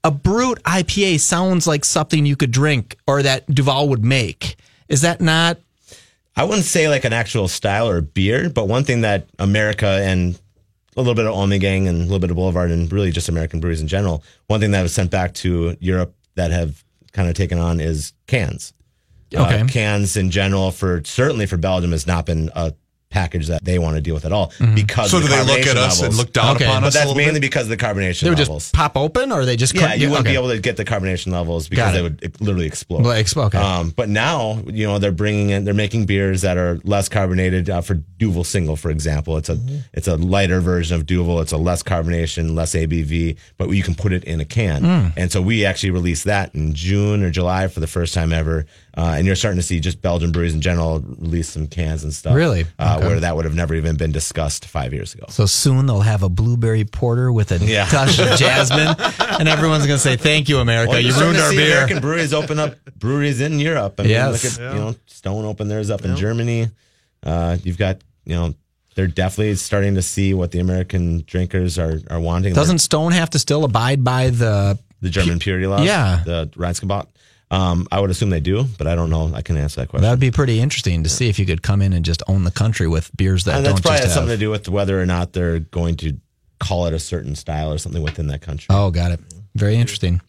E: a brut IPA sounds like something you could drink or that Duvel would make. Is that not?
G: I wouldn't say like an actual style or beer, but one thing that America and a little bit of Ommegang and a little bit of Boulevard and really just American breweries in general, one thing that was sent back to Europe that have kind of taken on is cans.
E: Okay.
G: Uh, cans in general for certainly for Belgium has not been a package that they want to deal with at all because
D: So
G: of
D: do they look at us and look down
E: Okay,
D: upon
G: But
D: us a
G: that's
D: little
G: mainly
D: bit?
G: because of the carbonation
E: They would
G: levels.
E: just pop open or they just
G: Yeah,
E: couldn't-
G: you wouldn't
E: okay.
G: be able to get the carbonation levels because they would literally explode.
E: Well, expo- okay.
G: Um, but now, you know, they're bringing in, they're making beers that are less carbonated uh, for Duvel Single, for example. It's a
E: Mm-hmm.
G: it's a lighter version of Duvel. It's a less carbonation, less ABV, but you can put it in a can.
E: Hmm.
G: And so we actually released that in June or July for the first time ever. Uh, and you're starting to see just Belgian breweries in general release some cans and stuff.
E: Really?
G: Uh,
E: Okay.
G: Where that would have never even been discussed five years ago.
E: So soon they'll have a blueberry porter with a
G: Yeah.
E: touch of jasmine, and everyone's going to say, "Thank you, America.
G: Well,
E: you
G: you're starting
E: ruined
G: to
E: our
G: see
E: beer."
G: American breweries open up breweries in Europe. I mean,
E: Yes.
G: look at you know Stone opened theirs up in Germany. Uh, you've got you know they're definitely starting to see what the American drinkers are are wanting.
E: Doesn't Stone have to still abide by the?
G: the German purity laws?
E: Yeah.
G: the Reinheitsgebot. Um, I would assume they do, but I don't know. I can answer that question.
E: That would be pretty interesting to see if you could come in and just own the country with beers that
G: and that's
E: don't
G: probably
E: just
G: has
E: have.
G: something to do with whether or not they're going to call it a certain style or something within that country.
E: oh, got it. Very interesting.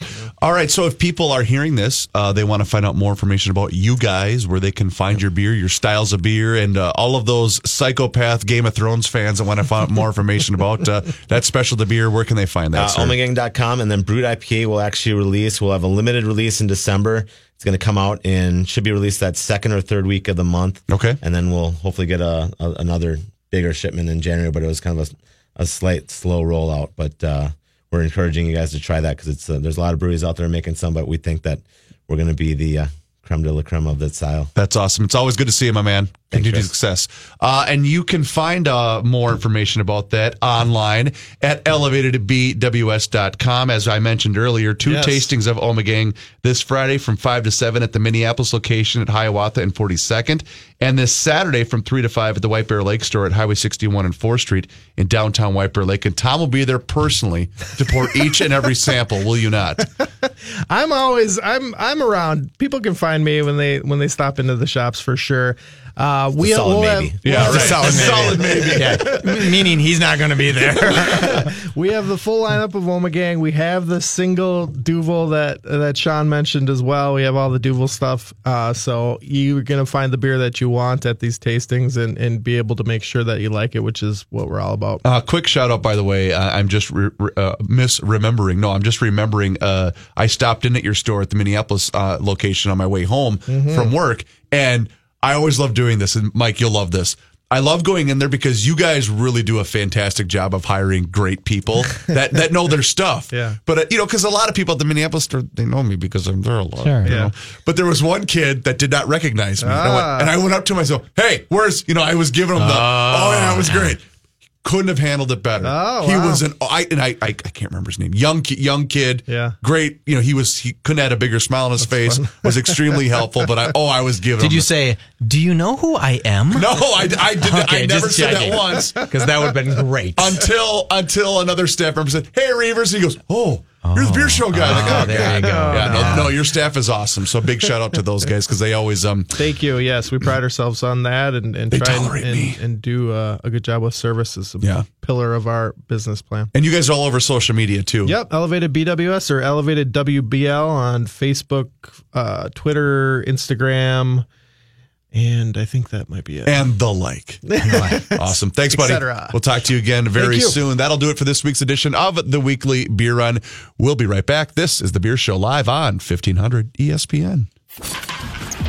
D: All right. So if people are hearing this, uh, they want to find out more information about you guys, where they can find your beer, your styles of beer, and uh, all of those psychopath Game of Thrones fans that want to find out more information about uh, that special to beer. Where can they find that?
G: uh,
D: sir?
G: ommegang.com and then Brut IPA will actually release. We'll have a limited release in December. It's going to come out and should be released that second or third week of the month.
D: Okay.
G: And then we'll hopefully get a, a another bigger shipment in January, but it was kind of a, a slight slow rollout. But uh, we're encouraging you guys to try that because it's uh, there's a lot of breweries out there making some, but we think that we're going to be the uh, creme de la creme of that style.
D: That's awesome. It's always good to see you, my man. Continued success. Uh, and you can find uh, more information about that online at elevatedbws.com. As I mentioned earlier, two
F: Yes.
D: tastings of Ommegang this Friday from 5 to 7 at the Minneapolis location at Hiawatha and 42nd. And this Saturday from 3 to 5 at the White Bear Lake store at Highway 61 and 4th Street in downtown White Bear Lake. And Tom will be there personally to pour each and every sample, will you not?
F: I'm always I'm I'm around. People can find me when they when they stop into the shops for sure. Uh, we
G: solid
F: we'll
G: maybe.
F: Have,
D: Yeah, right.
F: have-
D: Solid maybe.
E: Yeah, meaning he's not going to be there.
F: We have the full lineup of Ommegang. We have the single Duvel that that Sean mentioned as well. We have all the Duvel stuff. Uh, so you're gonna find the beer that you want at these tastings and and be able to make sure that you like it, which is what we're all about.
D: Uh, quick shout out, by the way. Uh, I'm just re- re- uh, misremembering. No, I'm just remembering. Uh, I stopped in at your store at the Minneapolis uh, location on my way home from work, and I always love doing this. And Mike, you'll love this. I love going in there because you guys really do a fantastic job of hiring great people that, that know their stuff.
F: Yeah.
D: But uh, you know, because a lot of people at the Minneapolis store they know me because I'm there a lot.
E: Sure.
D: you
F: Yeah.
D: know? But there was one kid that did not recognize me, and, I went, and I went up to him. I said, "Hey, where's you know?" I was giving him the, "Oh yeah, it was great." Couldn't have handled it better.
F: Oh,
D: he
F: wow.
D: was an I and I, I I can't remember his name. Young ki- young kid.
F: Yeah.
D: Great. You know, he was he couldn't have had a bigger smile on his face. Was extremely helpful. But I oh I was giving.
E: Did
D: him
E: you
D: the-
E: say, "Do you know who I am"?
D: No, I I did. not I never said
E: checking.
D: that once.
E: because that would have been great.
D: Until until another staff member said, "Hey, Reuvers," he goes, "Oh, you're the beer show guy." Like,
E: Oh,
D: oh,
E: there
D: God.
E: you go.
D: Yeah, no, no, your staff is awesome. So big shout out to those guys because they always um
F: Thank you. Yes, we pride ourselves on that and, and try and, and, and do uh, a good job with service is a
D: Yeah.
F: pillar of our business plan.
D: and you guys are all over social media too.
F: Yep, Elevated BWS or Elevated WBL on Facebook, uh, Twitter, Instagram, and I think that might be it.
D: and the like. awesome. Thanks, buddy. We'll talk to you again very
F: you.
D: soon. That'll do it for this week's edition of the Weekly Beer Run. We'll be right back. This is the Beer Show live on E 1500 ESPN.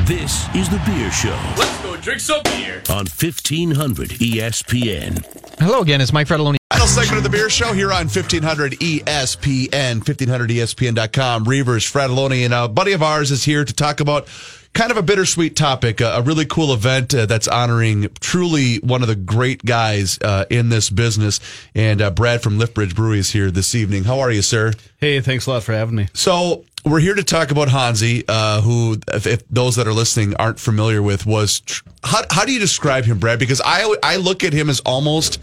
C: This is the Beer Show. Let's go drink some beer on E 1500 ESPN.
E: Hello again. It's Mike Frattallone.
D: Final segment of the Beer Show here on E 1500 ESPN, 1500ESPN.com. Reuvers, Frattallone, and a buddy of ours is here to talk about kind of a bittersweet topic. Uh, a really cool event uh, that's honoring truly one of the great guys uh, in this business. And uh, Brad from Liftbridge Brewery is here this evening. How are you, sir?
H: Hey, thanks a lot for having me.
D: So we're here to talk about Hansi, uh, who, if, if those that are listening aren't familiar with, was tr- how, how do you describe him, Brad? Because I I look at him as almost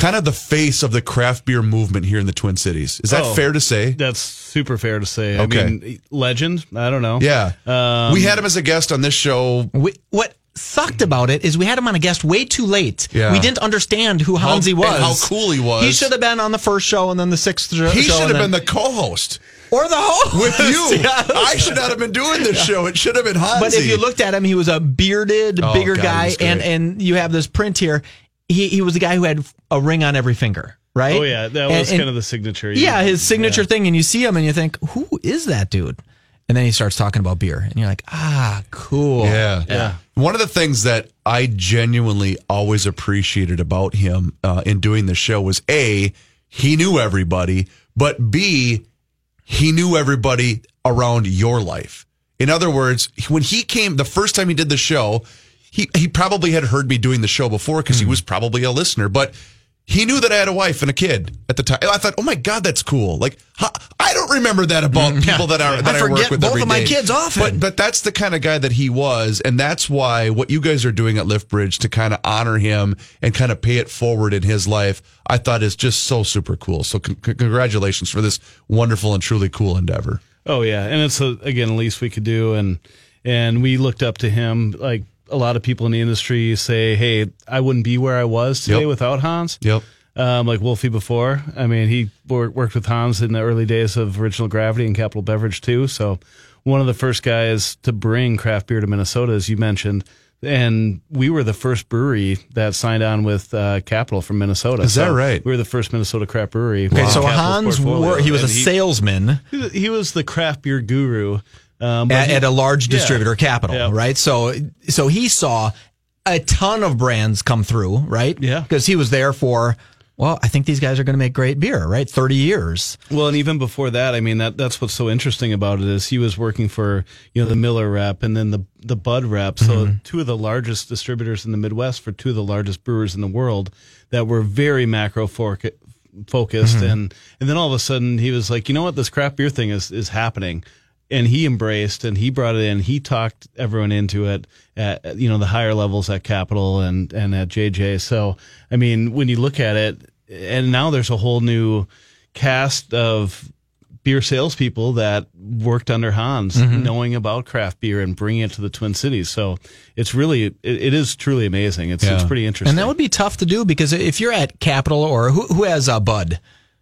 D: kind of the face of the craft beer movement here in the Twin Cities. Is that
H: Oh.
D: fair to say?
H: That's super fair to say.
D: Okay.
H: I mean, legend. I don't know.
D: Yeah,
H: Um,
D: we had him as a guest on this show.
E: We, what sucked about it is we had him on a guest way too late.
D: Yeah.
E: We didn't understand who
D: How-
E: Hansi
D: and
E: was.
D: how cool he was.
E: He should have been on the first show and then the sixth show.
D: He should have been the co-host
E: or the host
D: with you.
E: Yes.
D: I should not have been doing this show. It should have been Hansi.
E: But if you looked at him, he was a bearded,
D: Oh,
E: bigger
D: God,
E: guy, and and you have this print here. He he was the guy who had a ring on every finger, right?
H: Oh yeah, that was
E: and-
H: kind of the signature.
E: yeah, his signature
H: Yeah.
E: thing, and you see him, and you think, who is that dude? And then he starts talking about beer, and you're like, ah, cool.
D: Yeah.
H: Yeah.
D: One of the things that I genuinely always appreciated about him uh, in doing the show was A, he knew everybody, but B, he knew everybody around your life. In other words, when he came the first time he did the show, he, he probably had heard me doing the show before because he hmm. was probably a listener, but he knew that I had a wife and a kid at the time. I thought, oh my God, that's cool. Like, I don't remember that about mm-hmm. people that are that I,
E: I
D: work
E: forget
D: with
E: both
D: every
E: of my
D: day.
E: kids often.
D: But but that's the kind of guy that he was, and that's why what you guys are doing at Liftbridge to kind of honor him and kind of pay it forward in his life, I thought is just so super cool. So con- con- congratulations for this wonderful and truly cool endeavor.
H: Oh yeah, and it's a, again the least we could do, and and we looked up to him. Like a lot of people in the industry say, "Hey, I wouldn't be where I was today
D: Yep.
H: without Hans."
D: Yep.
H: Um, like Wolfie before. I mean, he worked with Hans in the early days of Original Gravity and Capital Beverage too. So one of the first guys to bring craft beer to Minnesota, as you mentioned. And we were the first brewery that signed on with uh, Capital from Minnesota.
D: Is that right?
H: We were the first Minnesota craft brewery.
E: Okay,
H: with
E: so
H: Capital's
E: Hans,
H: portfolio.
E: wor- he was a
H: And
E: salesman
H: he was- he was the craft beer guru um,
E: at,
H: he-
E: at a large
H: Yeah.
E: distributor, Capital,
H: Yeah.
E: right? So, so he saw a ton of brands come through, right?
H: Yeah.
E: because he was there for. Well, I think these guys are going to make great beer, right? Thirty years.
H: Well, and even before that, I mean that that's what's so interesting about it is he was working for you know the Miller rep and then the the Bud rep, so two of the largest distributors in the Midwest for two of the largest brewers in the world that were very macro focused, and and then all of a sudden he was like, you know what, this craft beer thing is is happening. And he embraced and he brought it in. He talked everyone into it at you know the higher levels at Capital and and at JJ. So I mean, when you look at it, and now there's a whole new cast of beer salespeople that worked under Hans,
E: Mm-hmm.
H: knowing about craft beer and bringing it to the Twin Cities. So it's really, it, it is truly amazing. It's it's pretty interesting.
E: And that would be tough to do because if you're at Capital or who, who has a Bud?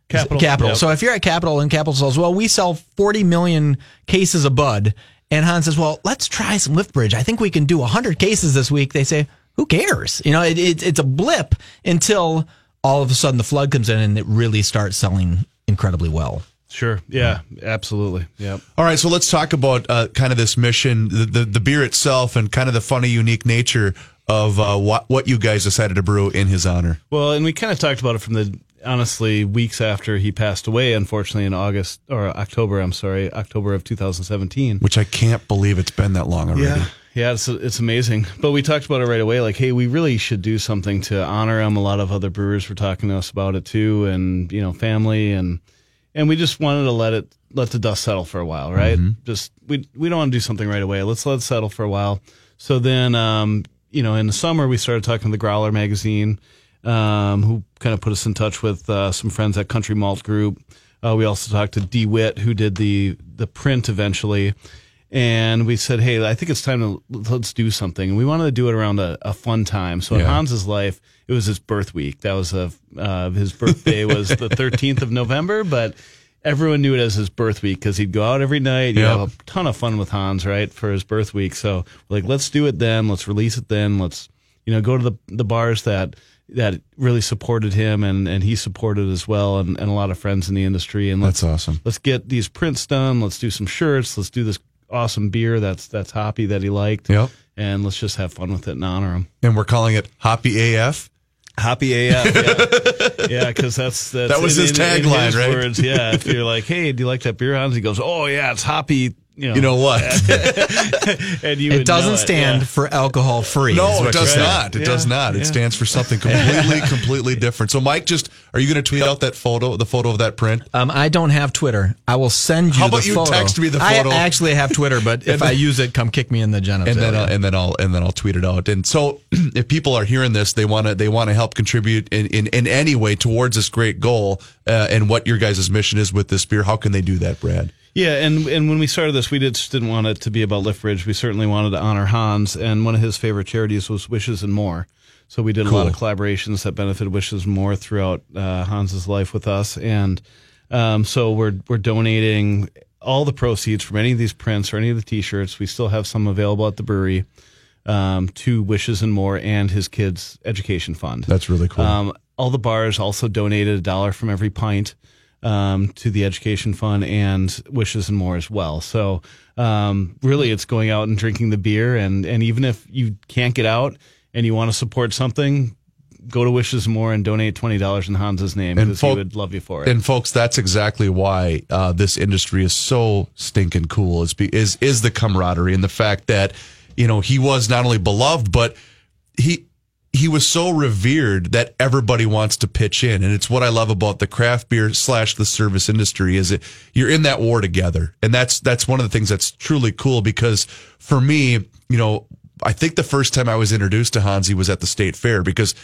H: Capital,
E: Capital.
H: yep.
E: So if you're at Capital and Capital says, well, we sell 40 million cases of Bud. And Hans says, well, let's try some Lift Bridge. I think we can do 100 cases this week. They say, who cares? You know, it, it, it's a blip until all of a sudden the flood comes in and it really starts selling incredibly well.
H: sure, yeah, absolutely, yeah.
D: All right, so let's talk about uh, kind of this mission, the, the the beer itself, and kind of the funny, unique nature of uh, what what you guys decided to brew in his honor.
H: Well, and we kind of talked about it from the honestly weeks after he passed away. Unfortunately, in August or October, I'm sorry, October of 2017.
D: Which I can't believe it's been that long already.
H: Yeah, yeah, it's it's amazing. But we talked about it right away. Like, hey, we really should do something to honor him. A lot of other brewers were talking to us about it too, and you know, family and and we just wanted to let it let the dust settle for a while, right? Just we we don't want to do something right away. Let's let it settle for a while. So then, um, you know, in the summer we started talking to the Growler magazine, um, who kind of put us in touch with uh, some friends at Country Malt Group. Uh, we also talked to DeWitt, who did the the print eventually and we said, "Hey, I think it's time to let's do something." And we wanted to do it around a, a fun time. So in Hans's life, it was his birth week. That was a uh, his birthday was the 13th of November, but everyone knew it as his birth week because he'd go out every night. He'd
D: Yep.
H: have a ton of fun with Hans, right, for his birth week. So like, let's do it then. Let's release it then. Let's you know go to the the bars that that really supported him and and he supported as well, and, and a lot of friends in the industry. And let's
D: That's awesome.
H: let's get these prints done. Let's do some shirts. Let's do this awesome beer that's that's hoppy that he liked.
D: Yep.
H: And let's just have fun with it and honor him.
D: And we're calling it Hoppy AF.
H: Hoppy AF. Yeah, yeah, because that's, that's
D: That was
H: in-
D: his
H: in- in
D: tagline, right?
H: Words. Yeah. If you're like, hey, do you like that beer, Hans? He goes, oh yeah, it's hoppy. You know,
D: You know what?
H: and you
E: It doesn't
H: know
E: stand
H: yeah.
E: for alcohol free.
D: No, it does
H: right.
D: not. It
H: Yeah.
D: does not. It
H: Yeah.
D: stands for something completely, completely different. So, Mike, just are you going to tweet out that photo, the photo of that print?
E: Um, I don't have Twitter. I will send you.
D: How about
E: the
D: you
E: photo.
D: text me the photo?
E: I actually have Twitter, but if I use it, come kick me in the genitalia.
D: and then I'll, and then I'll and then I'll tweet it out. And so, if people are hearing this, they want to they want to help contribute in, in in any way towards this great goal uh, and what your guys' mission is with this beer. How can they do that, Brad?
H: Yeah, and and when we started this, we did, just didn't want it to be about Lift Bridge. We certainly wanted to honor Hans, and one of his favorite charities was Wishes and More. So we did a lot of collaborations that benefited Wishes and More throughout uh, Hans's life with us, and um, so we're we're donating all the proceeds from any of these prints or any of the T-shirts. We still have some available at the brewery um, to Wishes and More and his kids' education fund.
D: That's really cool.
H: Um, all the bars also donated a dollar from every pint um, to the education fund and wishes and more as well. So um, really, it's going out and drinking the beer, and and even if you can't get out and you want to support something. Go to Wishes and More and donate twenty dollars in Hans's name
D: And
H: because
D: folk-
H: he would love you for it.
D: And folks, that's exactly why uh, this industry is so stinking cool. Is be, is is the camaraderie and the fact that you know he was not only beloved, but he he was so revered that everybody wants to pitch in, and it's what I love about the craft beer slash the service industry is that you're in that war together, and that's that's one of the things that's truly cool because for me, you know, I think the first time I was introduced to Hansi was at the state fair because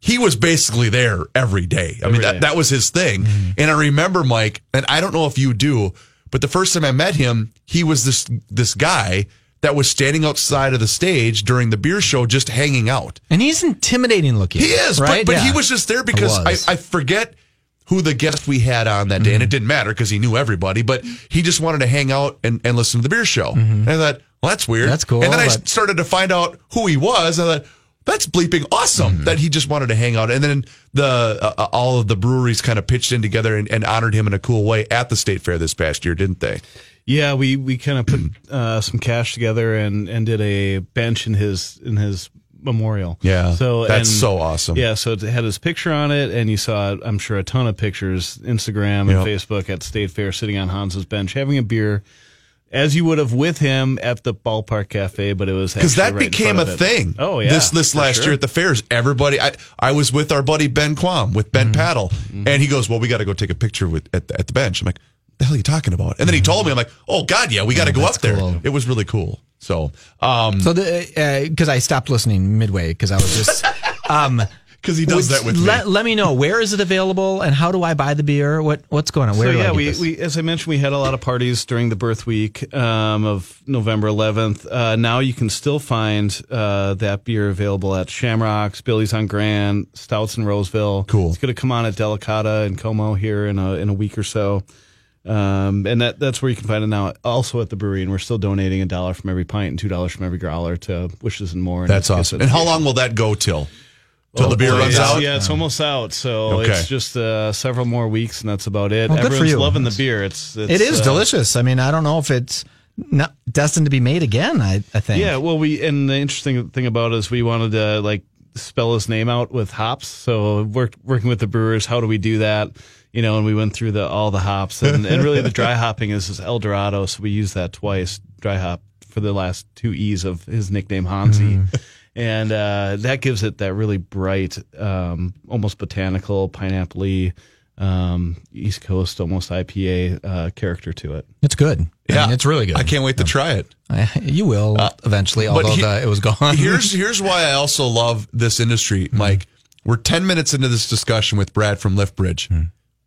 D: he was basically there every day. I mean, that,
H: day.
D: that was his thing. Mm-hmm. And I remember Mike, and I don't know if you do, but the first time I met him, he was this this guy that was standing outside of the stage during the beer show, just hanging out.
E: and he's intimidating looking.
D: He is,
E: right?
D: but, but he was just there because. I, I forget who the guest we had on that day, and it mm-hmm. didn't matter because he knew everybody, but he just wanted to hang out and, and listen to the beer show. Mm-hmm. And I thought, well, that's weird.
E: That's cool,
D: And then I
E: but-
D: started to find out who he was. And I thought, that's bleeping awesome mm-hmm. that he just wanted to hang out. And then the uh, uh, all of the breweries kind of pitched in together and, and honored him in a cool way at the state fair this past year, didn't they?
H: Yeah, we we kind of put uh, some cash together and and did a bench in his in his memorial.
D: Yeah,
H: so
D: that's
H: and-
D: so awesome.
H: Yeah, so it had his picture on it, and you saw, I'm sure, a ton of pictures, Instagram and
D: Yep.
H: Facebook at State Fair, sitting on Hans's bench, having a beer, as you would have with him at the ballpark cafe, but it was
D: because that
H: right
D: became a thing.
H: Oh yeah,
D: this this last
H: sure.
D: year at the fairs, everybody. I I was with our buddy Ben Quam with Bent Paddle,
H: Mm-hmm.
D: and he goes, "Well, we got to go take a picture with at the, at the bench." I'm like, "The hell are you talking about?" And then he told me, "I'm like, oh God, yeah, we got to go up
E: that's
D: there."
E: cool.
D: It was really cool. So, um,
E: So the because I stopped listening midway because I was just um
D: because he does that with
E: let,
D: me.
E: let me know where is it available and how do I buy the beer? What what's going on? Where
H: so yeah, we, we as I mentioned, we had a lot of parties during the birth week um, of November 11th. Uh, now you can still find uh, that beer available at Shamrocks, Billy's on Grand, Stouts in Roseville.
D: Cool.
H: It's going to come on at Delicata and Como here in a in a week or so. Um, and that that's where you can find it now. Also at the brewery, and we're still donating a dollar from every pint and two dollars from every growler to Wishes and More. and
D: That's awesome. And how long will that go till? Till the beer
H: Oh,
D: runs
H: yeah,
D: out.
H: Yeah, it's almost out. So
D: Okay.
H: it's just uh, several more weeks, and that's about it.
E: Well, good for
H: Everyone's
E: you.
H: loving the beer. It's, it's
E: it is
H: uh,
E: delicious. I mean, I don't know if it's not destined to be made again. I I think.
H: Yeah, well, we and the interesting thing about it is we wanted to like spell his name out with hops. So worked working with the brewers, how do we do that? You know, and we went through the all the hops, and, and really the dry hopping is, is El Dorado. So we used that twice, dry hop for the last two E's of his nickname Hansi. And uh, that gives it that really bright, um, almost botanical, pineapple um, East Coast, almost IPA uh, character to it.
E: It's good. I
D: Yeah,
E: mean, it's really good.
D: I can't wait to try it.
E: I- you will eventually, although
D: he-
E: the, it was gone.
D: here's here's why I also love this industry, Mike. We're ten minutes into this discussion with Brad from Lift Bridge.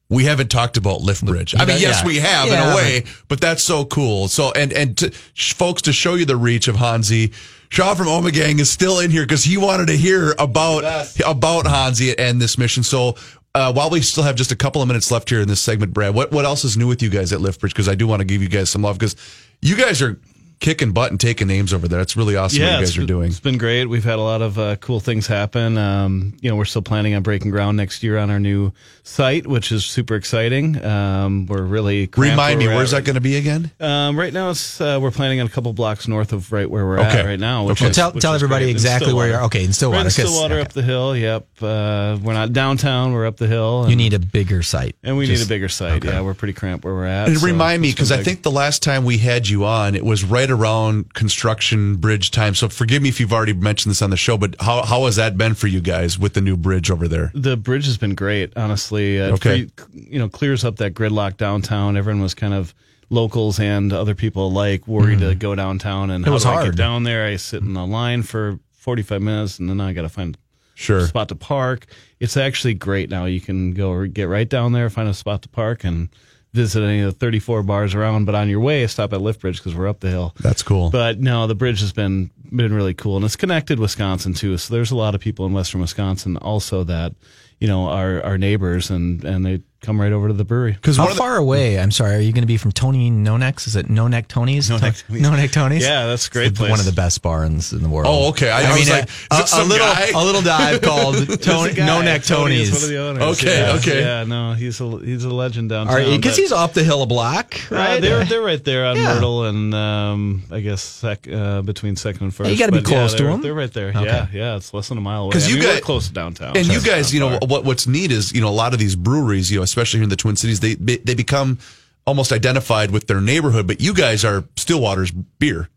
D: We haven't talked about Lift Bridge. I mean,
E: Yeah.
D: yes, we have in a way, but that's so cool. So, and and to, folks, to show you the reach of Hansi, Shaw from Ommegang is still in here because he wanted to hear about about Hansi and this mission. So. Uh, while we still have just a couple of minutes left here in this segment, Brad, what, what else is new with you guys at Lift Bridge? Because I do want to give you guys some love because you guys are kicking butt and taking names over there. It's really awesome what you guys are doing.
H: It's been great. We've had a lot of uh, cool things happen. Um, you know, we're still planning on breaking ground next year on our new site, which is super exciting. Um, we're really cramped
D: Remind me,
H: where we're
D: where's
H: at
D: that going to be again?
H: Um, right now, it's uh, we're planning on a couple blocks north of right where we're
D: Okay.
H: at right now. Which
D: Okay.
H: is,
E: Tell-
H: which
E: tell
H: is
E: everybody
H: great.
E: Exactly where you're- okay, in Stillwater,
H: Right in
E: 'cause-
H: Stillwater
E: okay.
H: up the hill. Yep. Uh, we're not downtown. We're up the hill.
E: You need a bigger site.
H: and we need a bigger site. Yeah, we're pretty cramped where we're at.
D: And
H: so
D: remind me, because I think the last time we had you on, it was right around construction bridge time. So forgive me if you've already mentioned this on the show, but how, how has that been for you guys with the new bridge over there?
H: the bridge has been great. Honestly, uh,
D: Okay.
H: free- you know, clears up that gridlock downtown. Everyone was kind of locals and other people alike worried to go downtown and.
E: It
H: how
E: was
H: do I
E: hard.
H: get down there. I sit in a line for forty five minutes and then I got to find
D: Sure.
H: a spot to park. It's actually great now. You can go get right down there, find a spot to park, and visit any of the 34 bars around. But on your way, stop at Lift Bridge because we're up the hill.
D: That's cool.
H: But no, the bridge has been been really cool, and it's connected Wisconsin too. So there's a lot of people in Western Wisconsin also that you know are our neighbors, and and they come right over to the brewery.
D: Because
E: How
D: one of the,
E: far away? I'm sorry. Are you going to be from Tony No Necks? Is it No Neck Tony's?
H: No Neck Tony's.
E: No Neck Tony's.
H: Yeah, that's a great
E: It's
H: place.
E: One of the best barns in the world.
D: Oh, okay. I- I was like,
E: a-
D: is it
E: a, little
D: guy?
E: a little dive called Tony,
H: There's a guy,
E: No Neck
H: Tony
E: Tony's.
H: one of the owners.
D: Okay,
H: Yeah,
D: okay.
H: Yeah, no, he's a he's a legend downtown.
E: Because he's off the hill a block,
H: Uh,
E: right?
H: they're they're right there on
E: Yeah.
H: Myrtle and um, I guess sec, uh, between second and first.
E: you gotta be
H: But
E: close to
H: they're,
E: 'em.
H: They're right there.
E: Okay.
H: Yeah, yeah. It's less than a mile away. Because
D: you
H: mean,
D: guys-
H: close to downtown.
D: and you guys, you know, what what's neat is, you know, a lot of these breweries, you know, especially here in the Twin Cities, they they they become almost identified with their neighborhood, but you guys are Stillwater's beer.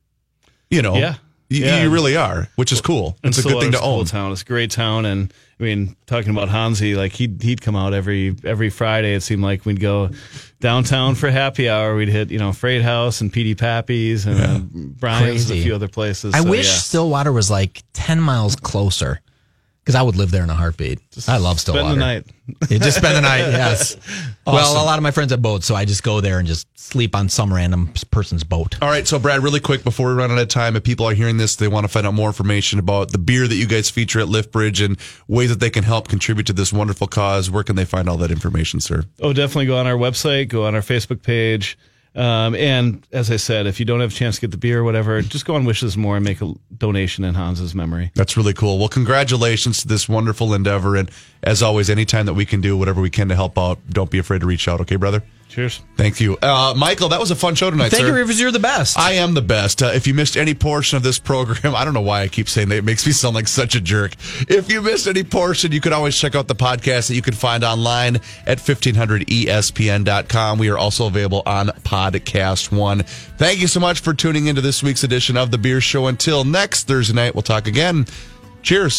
D: You know,
H: Yeah.
D: You,
H: Yeah.
D: you really are, which is cool.
H: And
D: It's a good thing to
H: Stillwater's cool
D: own.
H: town. It's a great town, and I mean, talking about Hansi, like he'd he'd come out every every Friday. It seemed like we'd go downtown for happy hour. We'd hit you know Freight House and PD Pappy's and uh, Brian's and a few other places.
E: I
H: So,
E: wish
H: yeah.
E: Stillwater was like 10 miles closer because I would live there in a heartbeat. I love Stillwater.
H: spend
E: Stillwater.
H: the night.
E: Yeah, just spend the night, yes. Well, a lot of my friends have boats, so I just go there and just sleep on some random person's boat.
D: All right, so Brad, really quick before we run out of time, if people are hearing this, they want to find out more information about the beer that you guys feature at Lift Bridge and ways that they can help contribute to this wonderful cause. Where can they find all that information, sir?
H: Oh, definitely go on our website, go on our Facebook page. Um, and as I said, if you don't have a chance to get the beer or whatever, just go on Wishes More and make a donation in Hans's memory.
D: That's really cool. Well, congratulations to this wonderful endeavor. And as always, anytime that we can do whatever we can to help out, don't be afraid to reach out. Okay, brother?
H: Cheers.
D: Thank you. Uh, Michael, that was a fun show tonight,
E: Thank
D: sir.
E: you, Reuvers. You're the best.
D: I am the best. Uh, if you missed any portion of this program, I don't know why I keep saying that. It makes me sound like such a jerk. If you missed any portion, you can always check out the podcast that you can find online at E 1500ESPN.com. We are also available on Podcast One. Thank you so much for tuning into this week's edition of The Beer Show. Until next Thursday night, we'll talk again. Cheers.